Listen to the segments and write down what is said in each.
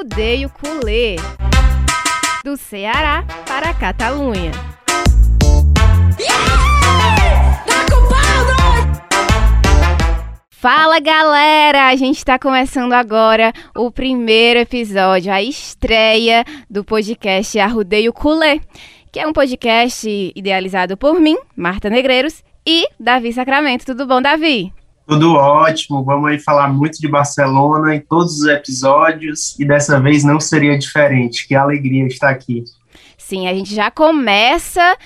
Arrudeio Culê. Do Ceará para a Catalunha. Fala galera! A gente está começando agora o primeiro episódio, a estreia do podcast Arrudeio Culê, que é um podcast idealizado por mim, Marta Negreiros, e Davi Sacramento. Tudo bom, Davi? Tudo ótimo, vamos aí falar muito de Barcelona em todos os episódios e dessa vez não seria diferente. Que alegria estar aqui. Sim, a gente já começa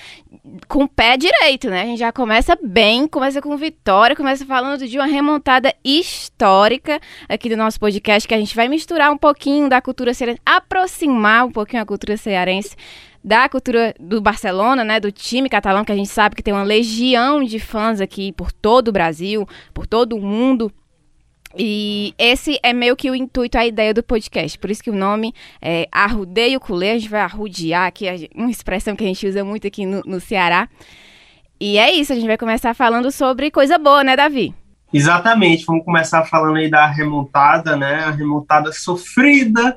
com o pé direito, né? A gente já começa bem, começa com vitória, começa falando de uma remontada histórica aqui do nosso podcast, que a gente vai misturar um pouquinho da cultura cearense, aproximar um pouquinho a cultura cearense da cultura do Barcelona, né, do time catalão, que a gente sabe que tem uma legião de fãs aqui por todo o Brasil, por todo o mundo. E esse é meio que o intuito, a ideia do podcast. Por isso que o nome é Arrudeio Culê. A gente vai arrudear aqui, uma expressão que a gente usa muito aqui no, no Ceará. E é isso, a gente vai começar falando sobre coisa boa, né, Davi? Exatamente, vamos começar falando aí da remontada, né? A remontada sofrida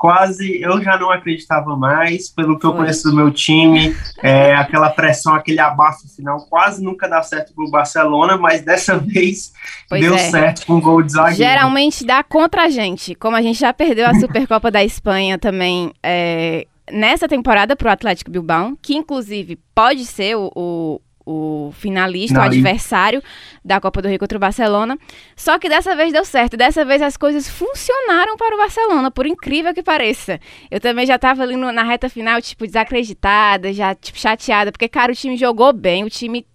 quase eu já não acreditava mais, pelo que eu conheço do meu time, é, aquela pressão, aquele abafo final, quase nunca dá certo pro Barcelona, mas dessa vez pois deu é. certo com o gol de zagueiro. Geralmente dá contra a gente, como a gente já perdeu a Supercopa da Espanha também é, nessa temporada pro Atlético Bilbao, que inclusive pode ser o, o o finalista, o adversário da Copa do Rio contra o Barcelona. Só que dessa vez deu certo. Dessa vez as coisas funcionaram para o Barcelona, por incrível que pareça. Eu também já estava ali no, na reta final, tipo, desacreditada, já tipo, chateada, porque, cara, o time jogou bem, o time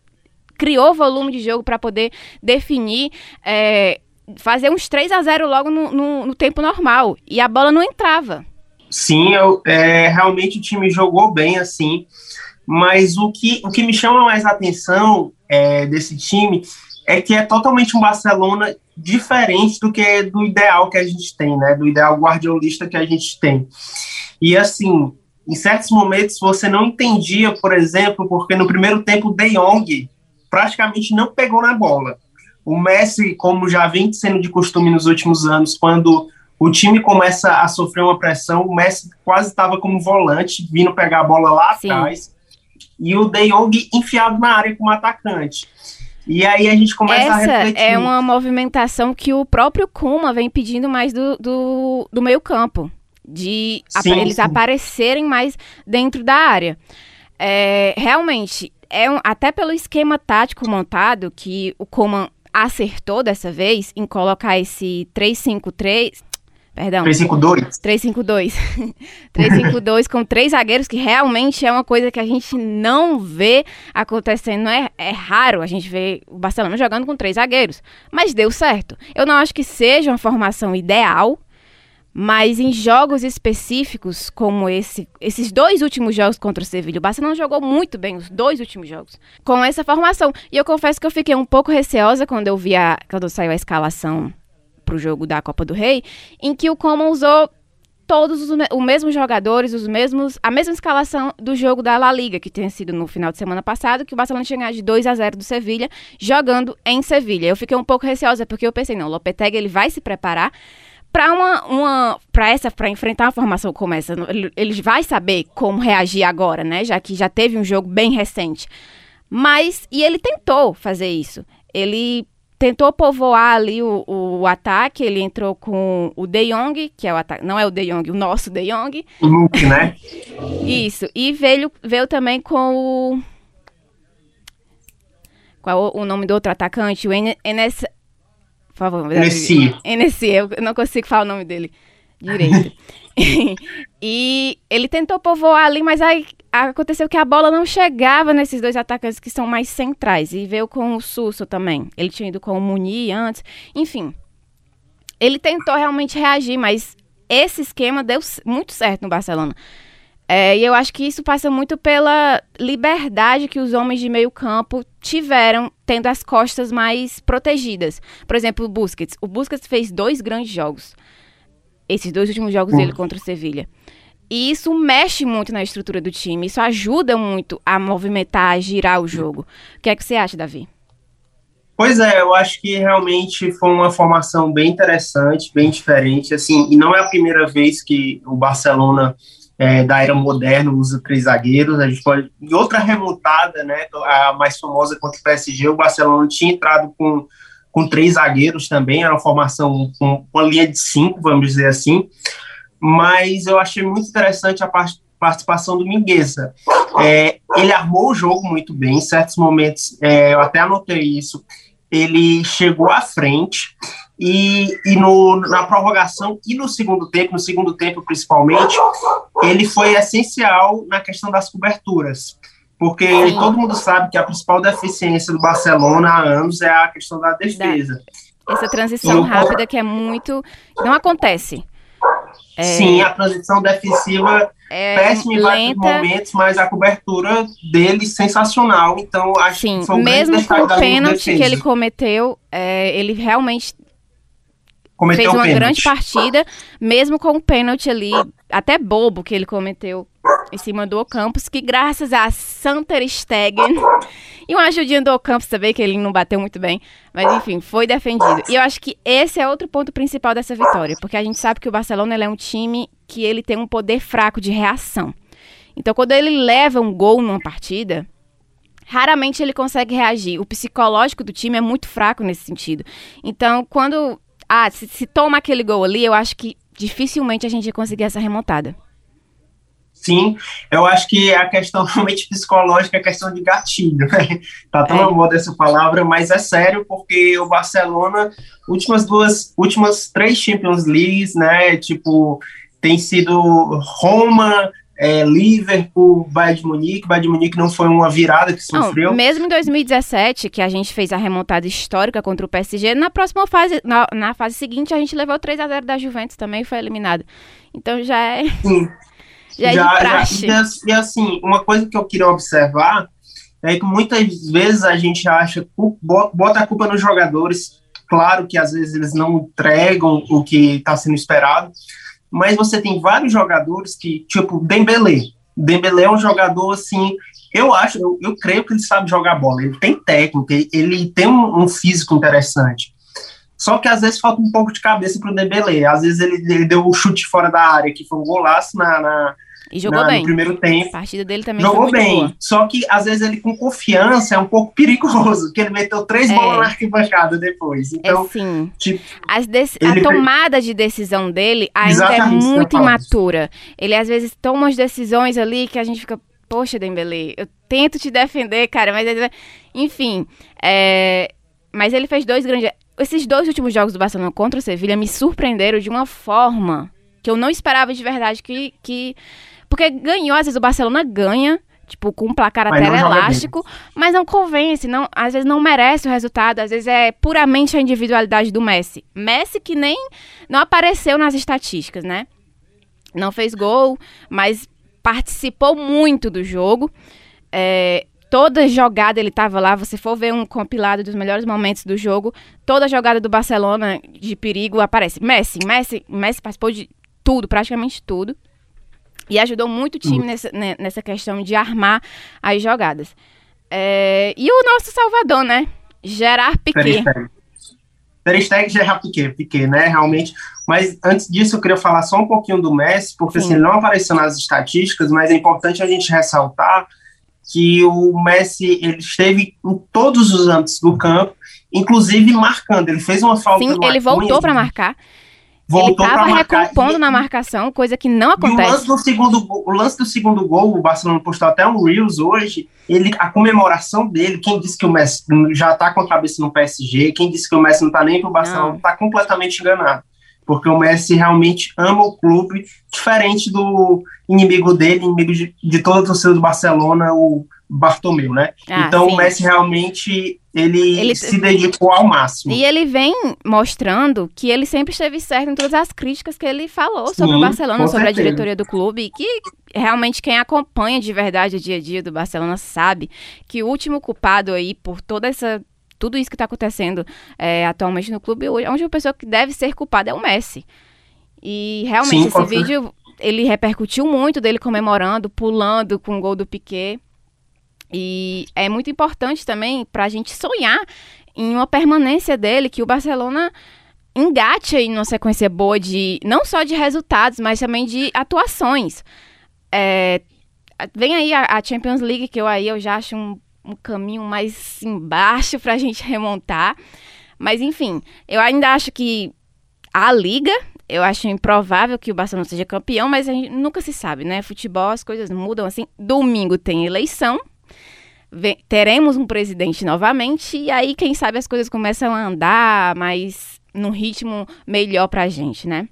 criou volume de jogo para poder definir. É, fazer uns 3 a 0 logo no, no, no, tempo normal. E a bola não entrava. Sim, eu, é, realmente o time jogou bem, assim. Mas o que, o que me chama mais a atenção é, desse time é que é totalmente um Barcelona diferente do que do ideal que a gente tem, né? Do ideal guardiolista que a gente tem. E assim, em certos momentos você não entendia, por exemplo, porque no primeiro tempo De Jong praticamente não pegou na bola. O Messi, como já vem sendo de costume nos últimos anos, quando o time começa a sofrer uma pressão, o Messi quase estava como volante, vindo pegar a bola lá Sim. atrás e o De Jong enfiado na área como atacante. E aí a gente começa Essa a refletir. é uma movimentação que o próprio Kuma vem pedindo mais do, do, do meio campo. De sim, eles sim. aparecerem mais dentro da área. É, realmente, é um, até pelo esquema tático montado, que o Coman acertou dessa vez em colocar esse 3-5-3, Perdão. 352. 352. 352 com três zagueiros, que realmente é uma coisa que a gente não vê acontecendo. É, é raro a gente ver o Barcelona jogando com três zagueiros. Mas deu certo. Eu não acho que seja uma formação ideal, mas em jogos específicos, como esse, esses dois últimos jogos contra o Sevilla, o Barcelona jogou muito bem os dois últimos jogos com essa formação. E eu confesso que eu fiquei um pouco receosa quando eu vi a, quando saiu a escalação para o jogo da Copa do Rei, em que o Coman usou todos os, os mesmos jogadores, os mesmos, a mesma escalação do jogo da La Liga, que tinha sido no final de semana passado, que o Barcelona tinha ganhado de 2 a 0 do Sevilha, jogando em Sevilha. Eu fiquei um pouco receosa porque eu pensei, não, o Lopetegui ele vai se preparar para uma, uma para essa para enfrentar uma formação como essa, ele, ele vai saber como reagir agora, né? Já que já teve um jogo bem recente. Mas e ele tentou fazer isso. Ele tentou povoar ali o, o, ataque, ele entrou com o De Jong, que é o ataque, não é o De Jong, o nosso De Jong. O Luke, né? Isso, e veio, veio também com o... Qual é o nome do outro atacante? O Enes... Por favor. Enessi. Enessi, eu não consigo falar o nome dele direito. e ele tentou povoar ali, mas aí aconteceu que a bola não chegava nesses dois atacantes que são mais centrais. E veio com o Susso também. Ele tinha ido com o Muni antes. Enfim. Ele tentou realmente reagir, mas esse esquema deu muito certo no Barcelona. É, e eu acho que isso passa muito pela liberdade que os homens de meio campo tiveram, tendo as costas mais protegidas. Por exemplo, o Busquets. O Busquets fez dois grandes jogos. Esses dois últimos jogos dele contra o Sevilha. E isso mexe muito na estrutura do time. Isso ajuda muito a movimentar, a girar o jogo. O que é que você acha, Davi? Pois é, eu acho que realmente foi uma formação bem interessante, bem diferente, assim, e não é a primeira vez que o Barcelona é, da era moderna usa três zagueiros, a gente pode, em outra remontada, né, a mais famosa contra o PSG, o Barcelona tinha entrado com, com três zagueiros também, era uma formação com uma linha de cinco, vamos dizer assim, mas eu achei muito interessante a participação do Mingueza. É, ele armou o jogo muito bem, em certos momentos, é, eu até anotei isso, ele chegou à frente e, e no, na prorrogação e no segundo tempo, no segundo tempo principalmente, ele foi essencial na questão das coberturas. Porque Sim. todo mundo sabe que a principal deficiência do Barcelona há anos é a questão da defesa. Essa transição rápida que é muito. não acontece. É... Sim, a transição defensiva é péssima em vários momentos, mas a cobertura dele sensacional. Então, acho Sim, que foi um mesmo com o pênalti que ele cometeu, é, ele realmente Cometeu fez uma grande partida, mesmo com o pênalti ali, até bobo que ele cometeu em cima do Ocampos, que graças a Santer Stegen e uma ajudinha do Ocampos também, que ele não bateu muito bem, mas enfim, foi defendido. E eu acho que esse é outro ponto principal dessa vitória, porque a gente sabe que o Barcelona é um time que ele tem um poder fraco de reação. Então, quando ele leva um gol numa partida, raramente ele consegue reagir. O psicológico do time é muito fraco nesse sentido. Então, quando ah, se, se toma aquele gol ali, eu acho que dificilmente a gente ia conseguir essa remontada. Sim, eu acho que a questão realmente psicológica é questão de gatilho, né? Tá tão é. moda essa palavra, mas é sério, porque o Barcelona, últimas duas, últimas três Champions Leagues, né? Tipo, tem sido Roma, é, Liverpool, Bayern de Munique. Bayern de Munique não foi uma virada que sofreu. Não, mesmo em 2017, que a gente fez a remontada histórica contra o PSG, na próxima fase, na, na fase seguinte, a gente levou 3 a 0 da Juventus também e foi eliminado. Então já é. Sim. Já, já é de praxe. Já, e assim, uma coisa que eu queria observar é que muitas vezes a gente acha, bota a culpa nos jogadores. Claro que às vezes eles não entregam o que está sendo esperado, mas você tem vários jogadores que, tipo, Dembélé. Dembélé é um jogador, assim, eu acho, eu, eu creio que ele sabe jogar bola, ele tem técnica, ele tem um, um físico interessante. Só que às vezes falta um pouco de cabeça para o Dembélé. Às vezes ele, ele deu o um chute fora da área, que foi um golaço na, na e jogou na, bem. No primeiro tempo. A partida dele também jogou bem. Boa. Só que às vezes ele com confiança é um pouco perigoso, porque ele meteu três é. bolas na arquibancada depois. Então, é sim. Tipo, A tomada de decisão dele ainda é muito imatura. Ele às vezes toma as decisões ali que a gente fica, poxa, Dembele, eu tento te defender, cara, mas enfim, é... mas ele fez dois grandes esses dois últimos jogos do Barcelona contra o Sevilha me surpreenderam de uma forma que eu não esperava de verdade que, que porque ganhou, às vezes o Barcelona ganha, tipo, com um placar mas até elástico, mas não convence, não, às vezes não merece o resultado, às vezes é puramente a individualidade do Messi. Messi que nem não apareceu nas estatísticas, né? Não fez gol, mas participou muito do jogo. É, toda jogada ele estava lá. Você for ver um compilado dos melhores momentos do jogo, toda jogada do Barcelona de perigo aparece. Messi, Messi, Messi participou de tudo, praticamente tudo. E ajudou muito o time uhum. nessa, né, nessa questão de armar as jogadas. É, e o nosso salvador, né? Gerard Piquet. Ter Stegen, Gerard Piquet, Piquet, né? Realmente. Mas antes disso, eu queria falar só um pouquinho do Messi, porque assim, ele não apareceu nas estatísticas, mas é importante a gente ressaltar que o Messi ele esteve em todos os âmbitos do campo, inclusive marcando. Ele fez uma falta. Sim, ele voltou para marcar voltou ele estava recompondo na marcação, coisa que não acontece. o lance, do segundo, o lance do segundo gol, o Barcelona postou até um Reels hoje, ele, a comemoração dele, quem disse que o Messi já está com a cabeça no PSG, quem disse que o Messi não está nem para o Barcelona, está completamente enganado. Porque o Messi realmente ama o clube, diferente do inimigo dele, inimigo de, de toda a torcida do Barcelona, o Bartomeu, né? Ah, então sim. o Messi realmente ele, ele, se dedicou ao máximo. E ele vem mostrando que ele sempre esteve certo em todas as críticas que ele falou Sim, sobre o Barcelona, sobre certeza. a diretoria do clube, e que realmente quem acompanha de verdade o dia a dia do Barcelona sabe que o último culpado aí por toda essa tudo isso que está acontecendo é, atualmente no clube, hoje, a pessoa que deve ser culpada é o Messi. E realmente Sim, esse vídeo ele repercutiu muito dele comemorando, pulando com o gol do Piquet. E é muito importante também para a gente sonhar em uma permanência dele que o Barcelona engate aí numa sequência boa de não só de resultados, mas também de atuações. É, vem aí a, a, Champions League, que eu aí eu já acho um, um caminho mais embaixo para a gente remontar. Mas enfim, eu ainda acho que a Liga, eu acho improvável que o Barcelona seja campeão, mas a gente nunca se sabe, né? Futebol, as coisas mudam assim. Domingo tem eleição, teremos um presidente novamente, e aí, quem sabe, as coisas começam a andar mais num ritmo melhor pra gente, né?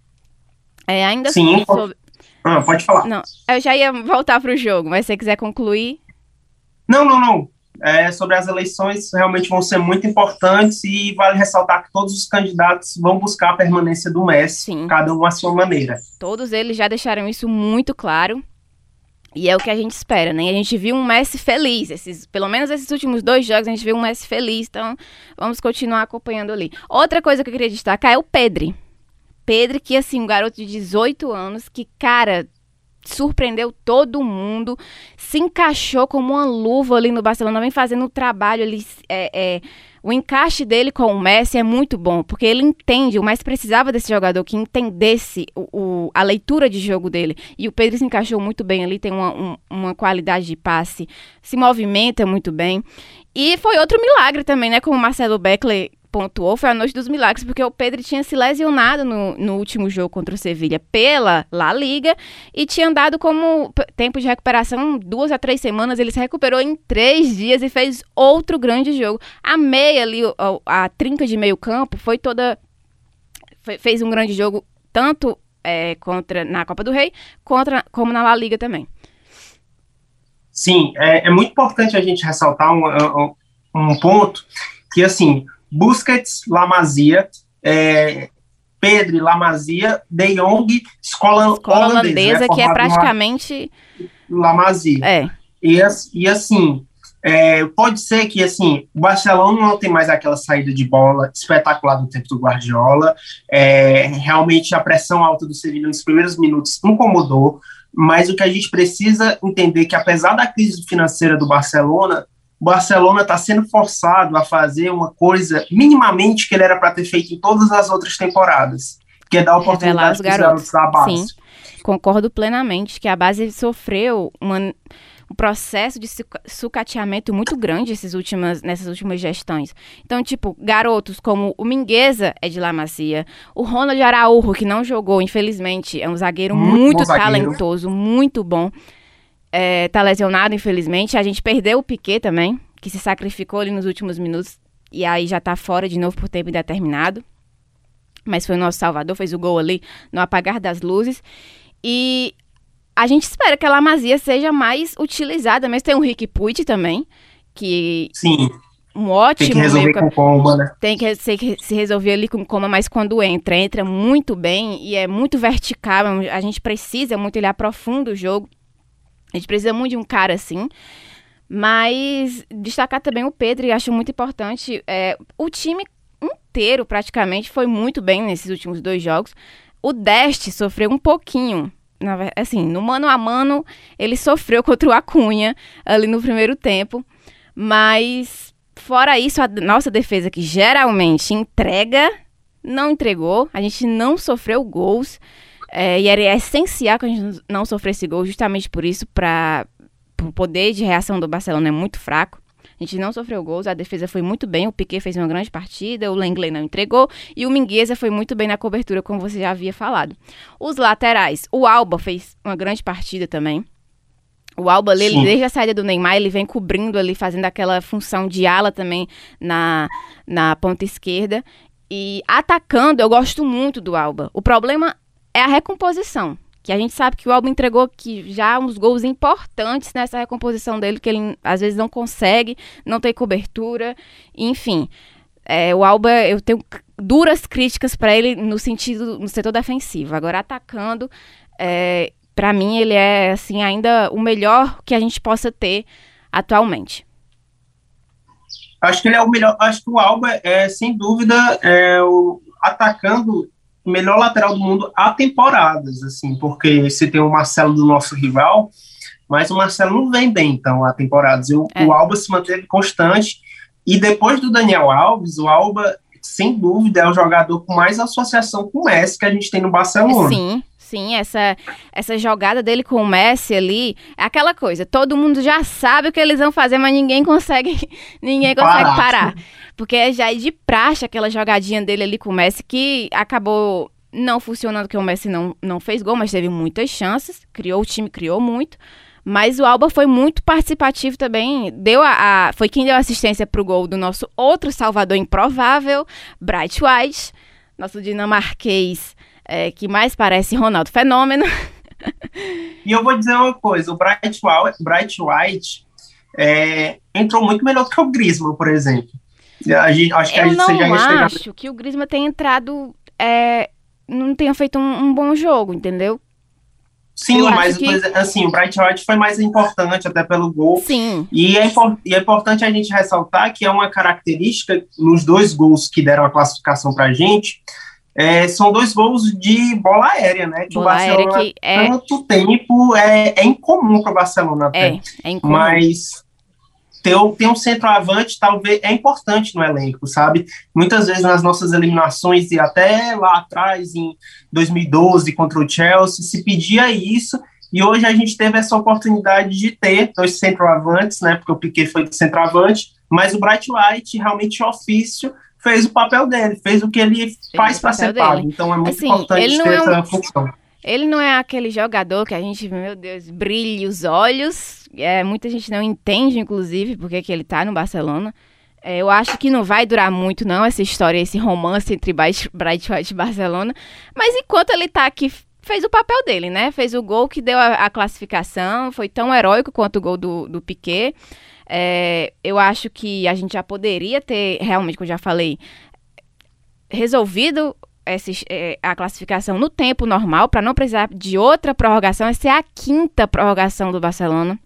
É, ainda Sim, sobre... ah, pode falar. Não, eu já ia voltar pro jogo, mas se você quiser concluir. Não, não, não. É, sobre as eleições realmente vão ser muito importantes e vale ressaltar que todos os candidatos vão buscar a permanência do Messi, Sim. cada um à sua maneira. Todos eles já deixaram isso muito claro. E é o que a gente espera, né? A gente viu um Messi feliz. Esses, pelo menos esses últimos dois jogos a gente viu um Messi feliz. Então, vamos continuar acompanhando ali. Outra coisa que eu queria destacar é o Pedri. Pedri, que assim, um garoto de 18 anos, que, cara, surpreendeu todo mundo, se encaixou como uma luva ali no Barcelona, vem fazendo o trabalho ali. É, é, o encaixe dele com o Messi é muito bom, porque ele entende, o Messi precisava desse jogador que entendesse o, o a leitura de jogo dele. E o Pedro se encaixou muito bem ali, tem uma, um, uma qualidade de passe, se movimenta muito bem. E foi outro milagre também, né? Como o Marcelo Beckler pontuou foi a noite dos milagres, porque o Pedro tinha se lesionado no, no último jogo contra o Sevilha pela La Liga e tinha andado como tempo de recuperação duas a três semanas. Ele se recuperou em três dias e fez outro grande jogo. A meia ali, a, a trinca de meio campo, foi toda. Foi, fez um grande jogo, tanto é, contra na Copa do Rei, contra, como na La Liga também. Sim, é, é muito importante a gente ressaltar um, um, um ponto que, assim, Busquets, Lamazia, é, Pedro, Lamazia, De Jong, escola, escola holandesa, holandesa né, que é praticamente Lamazia. É. E, e assim, é, pode ser que assim, o Barcelona não tem mais aquela saída de bola espetacular do tempo do Guardiola. É, realmente a pressão alta do Sevilla nos primeiros minutos incomodou. Mas o que a gente precisa entender é que apesar da crise financeira do Barcelona, o Barcelona está sendo forçado a fazer uma coisa minimamente que ele era para ter feito em todas as outras temporadas, que é dar oportunidade para os garotos da base. Sim, concordo plenamente que a base sofreu uma, um processo de sucateamento muito grande esses últimas, nessas últimas gestões. Então, tipo, garotos como o Mingueza é de La Macia, o Ronald Araújo, que não jogou, infelizmente, é um zagueiro muito, muito talentoso, muito bom é, tá lesionado, infelizmente. A gente perdeu o Piquet também, que se sacrificou ali nos últimos minutos e aí já tá fora de novo por tempo indeterminado. Mas foi o nosso salvador, fez o gol ali no apagar das luzes. E a gente espera que a Lamazia seja mais utilizada, mas tem o Rick Puig também, que Sim. um ótimo tem que resolver com Coma, né? Tem que se, se resolver ali com Coma, mas quando entra, entra muito bem e é muito vertical, a gente precisa muito, ele aprofunda o jogo. A gente precisa muito de um cara assim. Mas destacar também o Pedro, e acho muito importante. É, o time inteiro, praticamente, foi muito bem nesses últimos dois jogos. O Deste sofreu um pouquinho. Na, assim, no mano a mano, ele sofreu contra o Acunha ali no primeiro tempo. Mas, fora isso, a nossa defesa, que geralmente entrega, não entregou. A gente não sofreu gols. É, e era essencial que a gente não sofresse gol, justamente por isso, para o poder de reação do Barcelona é muito fraco. A gente não sofreu gols, a defesa foi muito bem, o Piquet fez uma grande partida, o Lenglet não entregou e o Mingueza foi muito bem na cobertura, como você já havia falado. Os laterais, o Alba fez uma grande partida também. O Alba, ali, ele, desde a saída do Neymar, ele vem cobrindo ali, fazendo aquela função de ala também na, na ponta esquerda. E atacando, eu gosto muito do Alba. O problema é a recomposição. Que a gente sabe que o Alba entregou que já uns gols importantes nessa recomposição dele, que ele às vezes não consegue, não tem cobertura, enfim. É, o Alba, eu tenho duras críticas para ele no sentido, no setor defensivo. Agora, atacando, é, para mim, ele é, assim, ainda o melhor que a gente possa ter atualmente. Acho que ele é o melhor. Acho que o Alba é, sem dúvida, é, o, atacando melhor lateral do mundo há temporadas, assim, porque se tem o Marcelo do nosso rival, mas o Marcelo não vem bem, então, há temporadas. E o, é. o Alba se manteve constante, E depois do Daniel Alves, o Alba, sem dúvida, é o jogador com mais associação com o Messi que a gente tem no Barcelona. Sim, sim, essa, essa jogada dele com o Messi ali, é aquela coisa, todo mundo já sabe o que eles vão fazer, mas ninguém consegue, ninguém consegue parar. parar. Porque já é de praxe aquela jogadinha dele ali com o Messi que acabou não funcionando, que o Messi não, não fez gol, mas teve muitas chances, criou o time, criou muito. Mas o Alba foi muito participativo também. Deu a, a foi quem deu assistência para o gol do nosso outro salvador improvável, Bright White, nosso dinamarquês é, que mais parece Ronaldo Fenômeno. E eu vou dizer uma coisa: o Bright White, Bright White é, entrou muito melhor do que o Griezmann, por exemplo. A gente, acho que eu a gente não já acho que o Griezmann tenha entrado, é, não tenha feito um, um bom jogo, entendeu? Sim, eu mas que... assim, o Bright White foi mais importante até pelo gol. Sim. E é, e é importante a gente ressaltar que é uma característica nos dois gols que deram a classificação para a gente. É, são dois gols de bola aérea, né? Que bola o Barcelona que é... tanto tempo é, é incomum para o Barcelona até. É, é incomum. Mas ter, ter um centroavante talvez é importante no elenco, sabe? Muitas vezes nas nossas eliminações e até lá atrás, em 2012, contra o Chelsea, se pedia isso, e hoje a gente teve essa oportunidade de ter dois centroavantes, né? Porque o Piquet foi de centroavante, mas o Bright White, realmente ofício, fez o papel dele, fez o que ele fez faz para ser pago. Então é muito assim, importante ter é um... essa função. Ele não é aquele jogador que a gente, meu Deus, brilha os olhos. É, muita gente não entende, inclusive, porque que ele tá no Barcelona. É, eu acho que não vai durar muito, não, essa história, esse romance entre Bright White e Barcelona. Mas enquanto ele tá aqui, fez o papel dele, né? Fez o gol que deu a, a classificação, foi tão heróico quanto o gol do, do Piquet. É, eu acho que a gente já poderia ter, realmente, como eu já falei, resolvido esse, é, a classificação no tempo normal, para não precisar de outra prorrogação. Essa é a quinta prorrogação do Barcelona.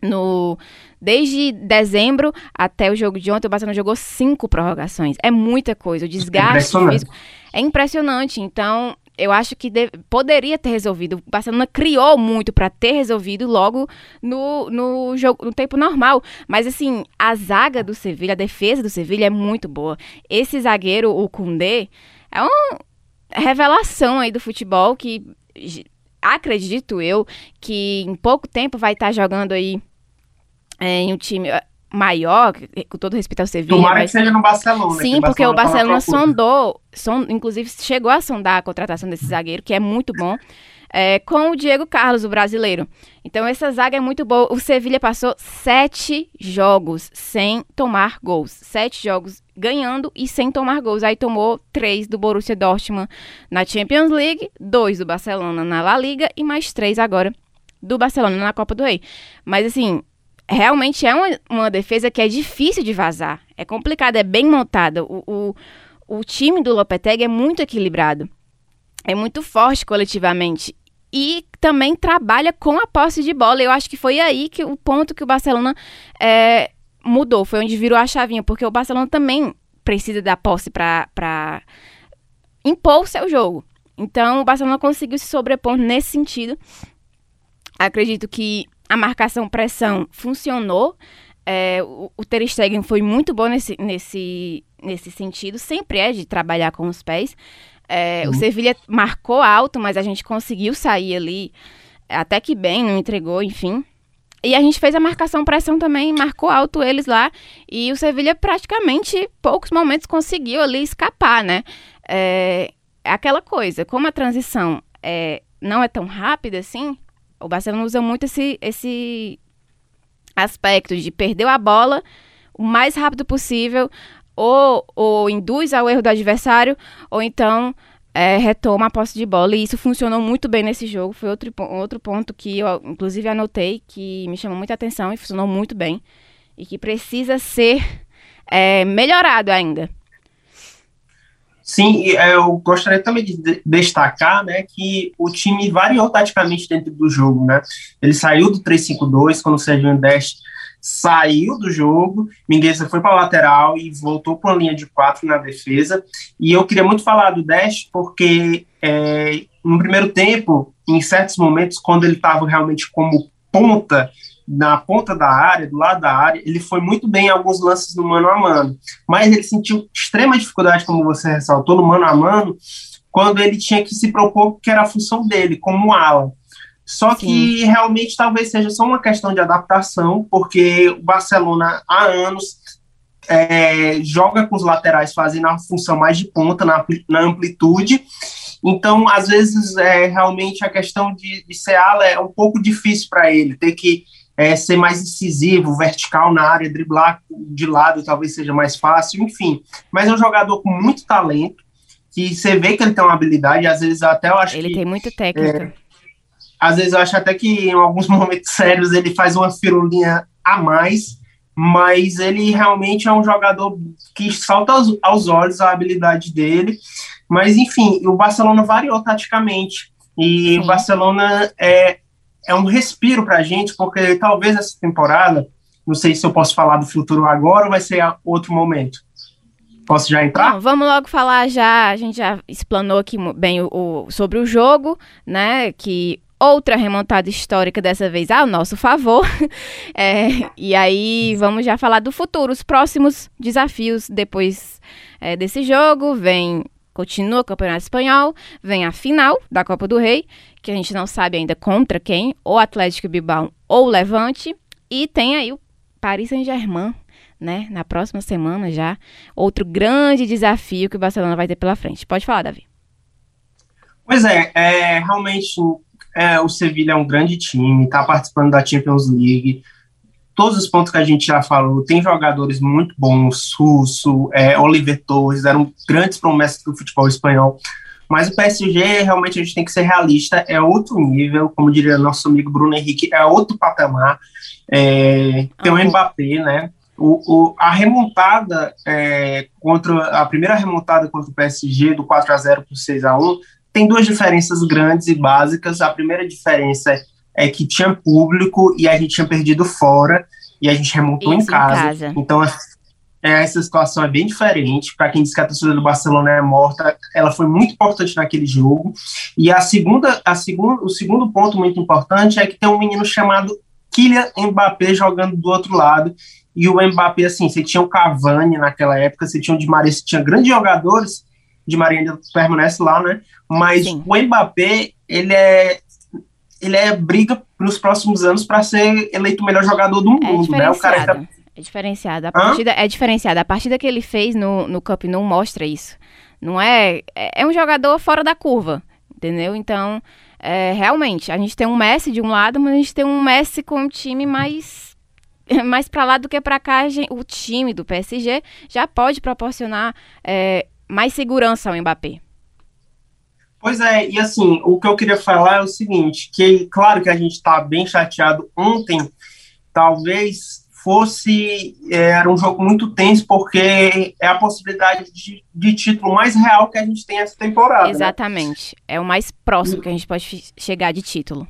No, desde dezembro até o jogo de ontem, o Barcelona jogou cinco prorrogações. É muita coisa. O desgaste é físico é impressionante. Então, eu acho que de, poderia ter resolvido. O Barcelona criou muito para ter resolvido logo no, no jogo no tempo normal. Mas assim, a zaga do Sevilha, a defesa do Sevilha é muito boa. Esse zagueiro, o Koundé, é uma revelação aí do futebol que acredito eu que em pouco tempo vai estar tá jogando aí é, em um time maior, com todo respeito ao Sevilla. Tomara mas... que seja no Barcelona. Sim, porque o Barcelona sondou, son, inclusive chegou a sondar a contratação desse zagueiro, que é muito bom é, com o Diego Carlos, o brasileiro. Então essa zaga é muito boa. O Sevilha passou sete jogos sem tomar gols. Sete jogos ganhando e sem tomar gols. Aí tomou três do Borussia Dortmund na Champions League, dois do Barcelona na La Liga e mais três agora do Barcelona na Copa do Rei. Mas assim, realmente é uma, uma defesa que é difícil de vazar. É complicada, é bem montada. O, o, o time do Lopetegui é muito equilibrado. É muito forte coletivamente e também trabalha com a posse de bola. Eu acho que foi aí que o ponto que o Barcelona é, mudou, foi onde virou a chavinha, porque o Barcelona também precisa da posse para impor o seu jogo. Então o Barcelona conseguiu se sobrepor nesse sentido. Acredito que a marcação pressão funcionou. É, o, o Ter Stegen foi muito bom nesse, nesse, nesse sentido, sempre é de trabalhar com os pés. É, uhum. O Sevilha marcou alto, mas a gente conseguiu sair ali até que bem, não entregou, enfim. E a gente fez a marcação pressão também, marcou alto eles lá. E o Sevilha praticamente, poucos momentos, conseguiu ali escapar, né? É, aquela coisa, como a transição é, não é tão rápida assim, o Barcelona usa muito esse, esse aspecto de perder a bola o mais rápido possível, ou, ou induz ao erro do adversário, ou então é, retoma a posse de bola. E isso funcionou muito bem nesse jogo. Foi outro, outro ponto que eu, inclusive, anotei, que me chamou muita atenção e funcionou muito bem. E que precisa ser é, melhorado ainda. Sim, eu gostaria também de destacar né, que o time variou taticamente dentro do jogo. Né? Ele saiu do 3-5-2 quando o Serginho Deste saiu do jogo, Mingueza foi para a lateral e voltou para uma linha de quatro na defesa. E eu queria muito falar do Dash, porque é, no primeiro tempo, em certos momentos, quando ele estava realmente como ponta na ponta da área, do lado da área, ele foi muito bem em alguns lances no mano a mano, mas ele sentiu extrema dificuldade, como você ressaltou, no mano a mano, quando ele tinha que se propor que era a função dele, como ala. Só Sim. que realmente talvez seja só uma questão de adaptação, porque o Barcelona há anos é, joga com os laterais fazendo a função mais de ponta, na, na amplitude. Então, às vezes, é, realmente a questão de, de ser ala é um pouco difícil para ele, ter que é, ser mais incisivo, vertical na área, driblar de lado talvez seja mais fácil, enfim. Mas é um jogador com muito talento, que você vê que ele tem uma habilidade, às vezes até eu acho ele que... Ele tem muita técnica. É, às vezes eu acho até que em alguns momentos sérios ele faz uma firulinha a mais, mas ele realmente é um jogador que salta aos, aos olhos a habilidade dele. Mas enfim, o Barcelona variou taticamente. E Sim. o Barcelona é, é um respiro para a gente, porque talvez essa temporada, não sei se eu posso falar do futuro agora ou vai ser outro momento. Posso já entrar? Não, vamos logo falar já, a gente já explanou aqui bem o, o, sobre o jogo, né, que outra remontada histórica dessa vez ao nosso favor. É, e aí vamos já falar do futuro, os próximos desafios depois é, desse jogo. Vem, continua o Campeonato Espanhol, vem a final da Copa do Rei, que a gente não sabe ainda contra quem, ou Atlético Bilbao ou Levante. E tem aí o Paris Saint-Germain, né? Na próxima semana já. Outro grande desafio que o Barcelona vai ter pela frente. Pode falar, Davi. Pois é, é realmente é, o Sevilha é um grande time, está participando da Champions League. Todos os pontos que a gente já falou, tem jogadores muito bons, Russo, é, Oliver Torres, eram grandes promessas do futebol espanhol. Mas o PSG, realmente, a gente tem que ser realista, é outro nível, como diria nosso amigo Bruno Henrique, é outro patamar. É, tem o Mbappé, né? O, o, a remontada é, contra a primeira remontada contra o PSG do 4 a 0 para 6 a 1 tem duas diferenças grandes e básicas. A primeira diferença é que tinha público e a gente tinha perdido fora e a gente remontou Isso, em, casa. em casa. Então, é, essa situação é bem diferente. Para quem diz que a torcida do Barcelona é morta, ela foi muito importante naquele jogo. E a segunda, a segunda, o segundo ponto muito importante é que tem um menino chamado Kylian Mbappé jogando do outro lado. E o Mbappé, assim, você tinha o Cavani naquela época, você tinha o Di Maria, você tinha grandes jogadores, Di Maria ainda permanece lá, né? Mas Sim. o Mbappé, ele é ele é briga nos próximos anos para ser eleito o melhor jogador do é mundo, né? O cara tá... É diferenciado. A partida Hã? é diferenciada. A partida que ele fez no, no Cup não mostra isso. Não é. É, é um jogador fora da curva, entendeu? Então, é, realmente, a gente tem um Messi de um lado, mas a gente tem um Messi com um time mais mais para lá do que para cá, o time do PSG já pode proporcionar é, mais segurança ao Mbappé. Pois é, e assim, o que eu queria falar é o seguinte, que claro que a gente está bem chateado ontem, talvez fosse, é, era um jogo muito tenso, porque é a possibilidade de, de título mais real que a gente tem essa temporada. Né? Exatamente, né? é o mais próximo que a gente pode chegar de título.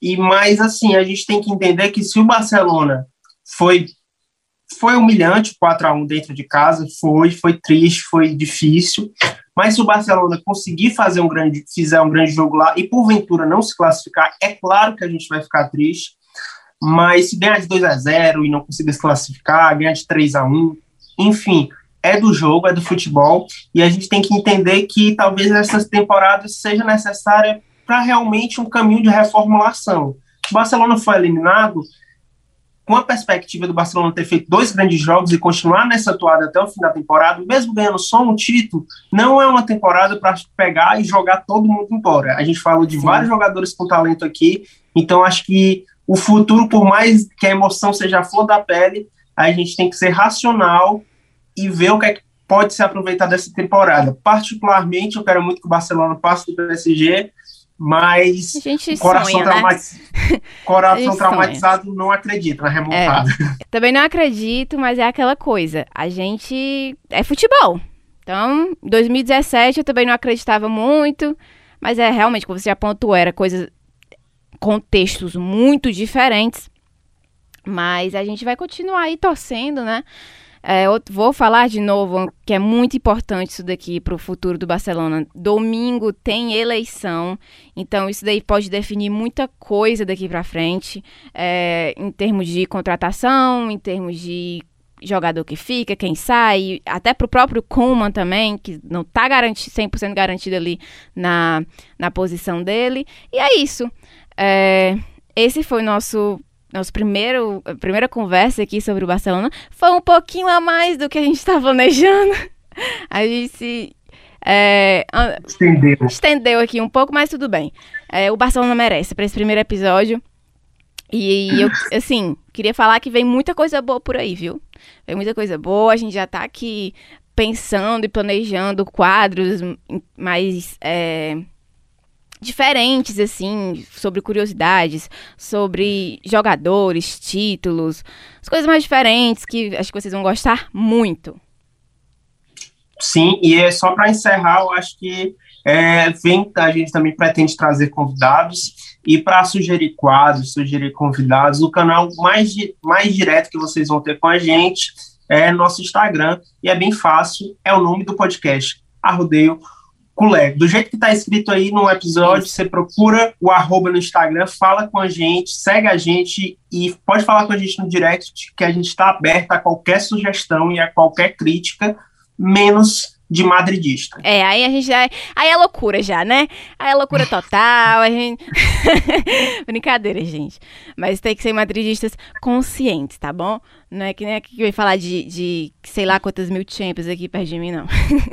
E mais assim, a gente tem que entender que se o Barcelona foi foi humilhante 4 a 1 dentro de casa, foi, foi triste, foi difícil, mas se o Barcelona conseguir fazer um grande, fizer um grande jogo lá e porventura não se classificar, é claro que a gente vai ficar triste. Mas se ganhar de 2 a 0 e não conseguir se classificar, ganhar de 3 a 1, enfim, é do jogo, é do futebol, e a gente tem que entender que talvez essas temporadas seja necessária para realmente um caminho de reformulação. O Barcelona foi eliminado com a perspectiva do Barcelona ter feito dois grandes jogos e continuar nessa toada até o fim da temporada, mesmo ganhando só um título, não é uma temporada para pegar e jogar todo mundo embora. A gente falou de Sim. vários jogadores com talento aqui, então acho que o futuro, por mais que a emoção seja a flor da pele, a gente tem que ser racional e ver o que, é que pode ser aproveitado dessa temporada. Particularmente, eu quero muito que o Barcelona passe do PSG, mas coração, sonha, traumatiz... né? coração traumatizado sonha. não acredita na remontada. É, também não acredito, mas é aquela coisa. A gente é futebol. Então, 2017 eu também não acreditava muito, mas é realmente, como você já pontuou, era coisas, contextos muito diferentes. Mas a gente vai continuar aí torcendo, né? É, vou falar de novo que é muito importante isso daqui para o futuro do Barcelona. Domingo tem eleição, então isso daí pode definir muita coisa daqui para frente, é, em termos de contratação, em termos de jogador que fica, quem sai, até para o próprio Kuman também, que não está garantido, 100% garantido ali na, na posição dele. E é isso. É, esse foi o nosso nosso primeiro primeira conversa aqui sobre o Barcelona. Foi um pouquinho a mais do que a gente estava planejando. A gente se é, estendeu. estendeu aqui um pouco, mas tudo bem. É, o Barcelona merece para esse primeiro episódio. E eu, assim, queria falar que vem muita coisa boa por aí, viu? Vem muita coisa boa, a gente já tá aqui pensando e planejando quadros mais é, diferentes, assim, sobre curiosidades, sobre jogadores, títulos, as coisas mais diferentes que acho que vocês vão gostar muito. Sim, e é só para encerrar, eu acho que é, vem, a gente também pretende trazer convidados e para sugerir quadros, sugerir convidados, o canal mais, mais direto que vocês vão ter com a gente é nosso Instagram e é bem fácil, é o nome do podcast, Arrodeio Culé. Do jeito que está escrito aí no episódio, você procura o arroba no Instagram, fala com a gente, segue a gente e pode falar com a gente no direct, que a gente está aberto a qualquer sugestão e a qualquer crítica, menos de madridista. É, aí a gente já. Aí é loucura já, né? Aí é loucura total. A gente... Brincadeira, gente. Mas tem que ser madridistas conscientes, tá bom? Não é que nem aqui que eu ia falar de, de sei lá quantas mil champions aqui perto de mim, não.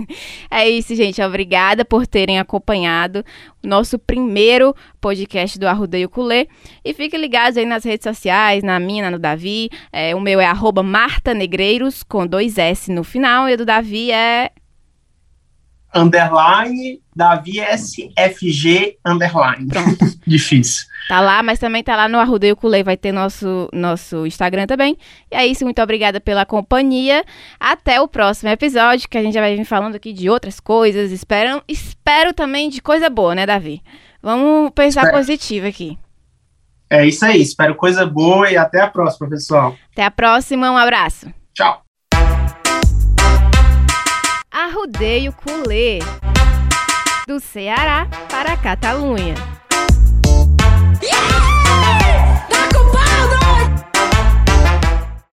é isso, gente. Obrigada por terem acompanhado o nosso primeiro podcast do Arrudeio Culê. E fiquem ligados aí nas redes sociais, na minha, no Davi. É, o meu é arroba Marta Negreiros, com dois S no final. E o do Davi é underline Davi SFG underline. Pronto. Difícil. Tá lá, mas também tá lá no Arrudeio Culei, vai ter nosso, nosso Instagram também. E é isso, muito obrigada pela companhia. Até o próximo episódio, que a gente já vai vir falando aqui de outras coisas. Espero, espero também de coisa boa, né, Davi? Vamos pensar espero. positivo aqui. É isso aí, espero coisa boa e até a próxima, pessoal. Até a próxima, um abraço. Tchau. Arrudeio Culê. Do Ceará para a Catalunha.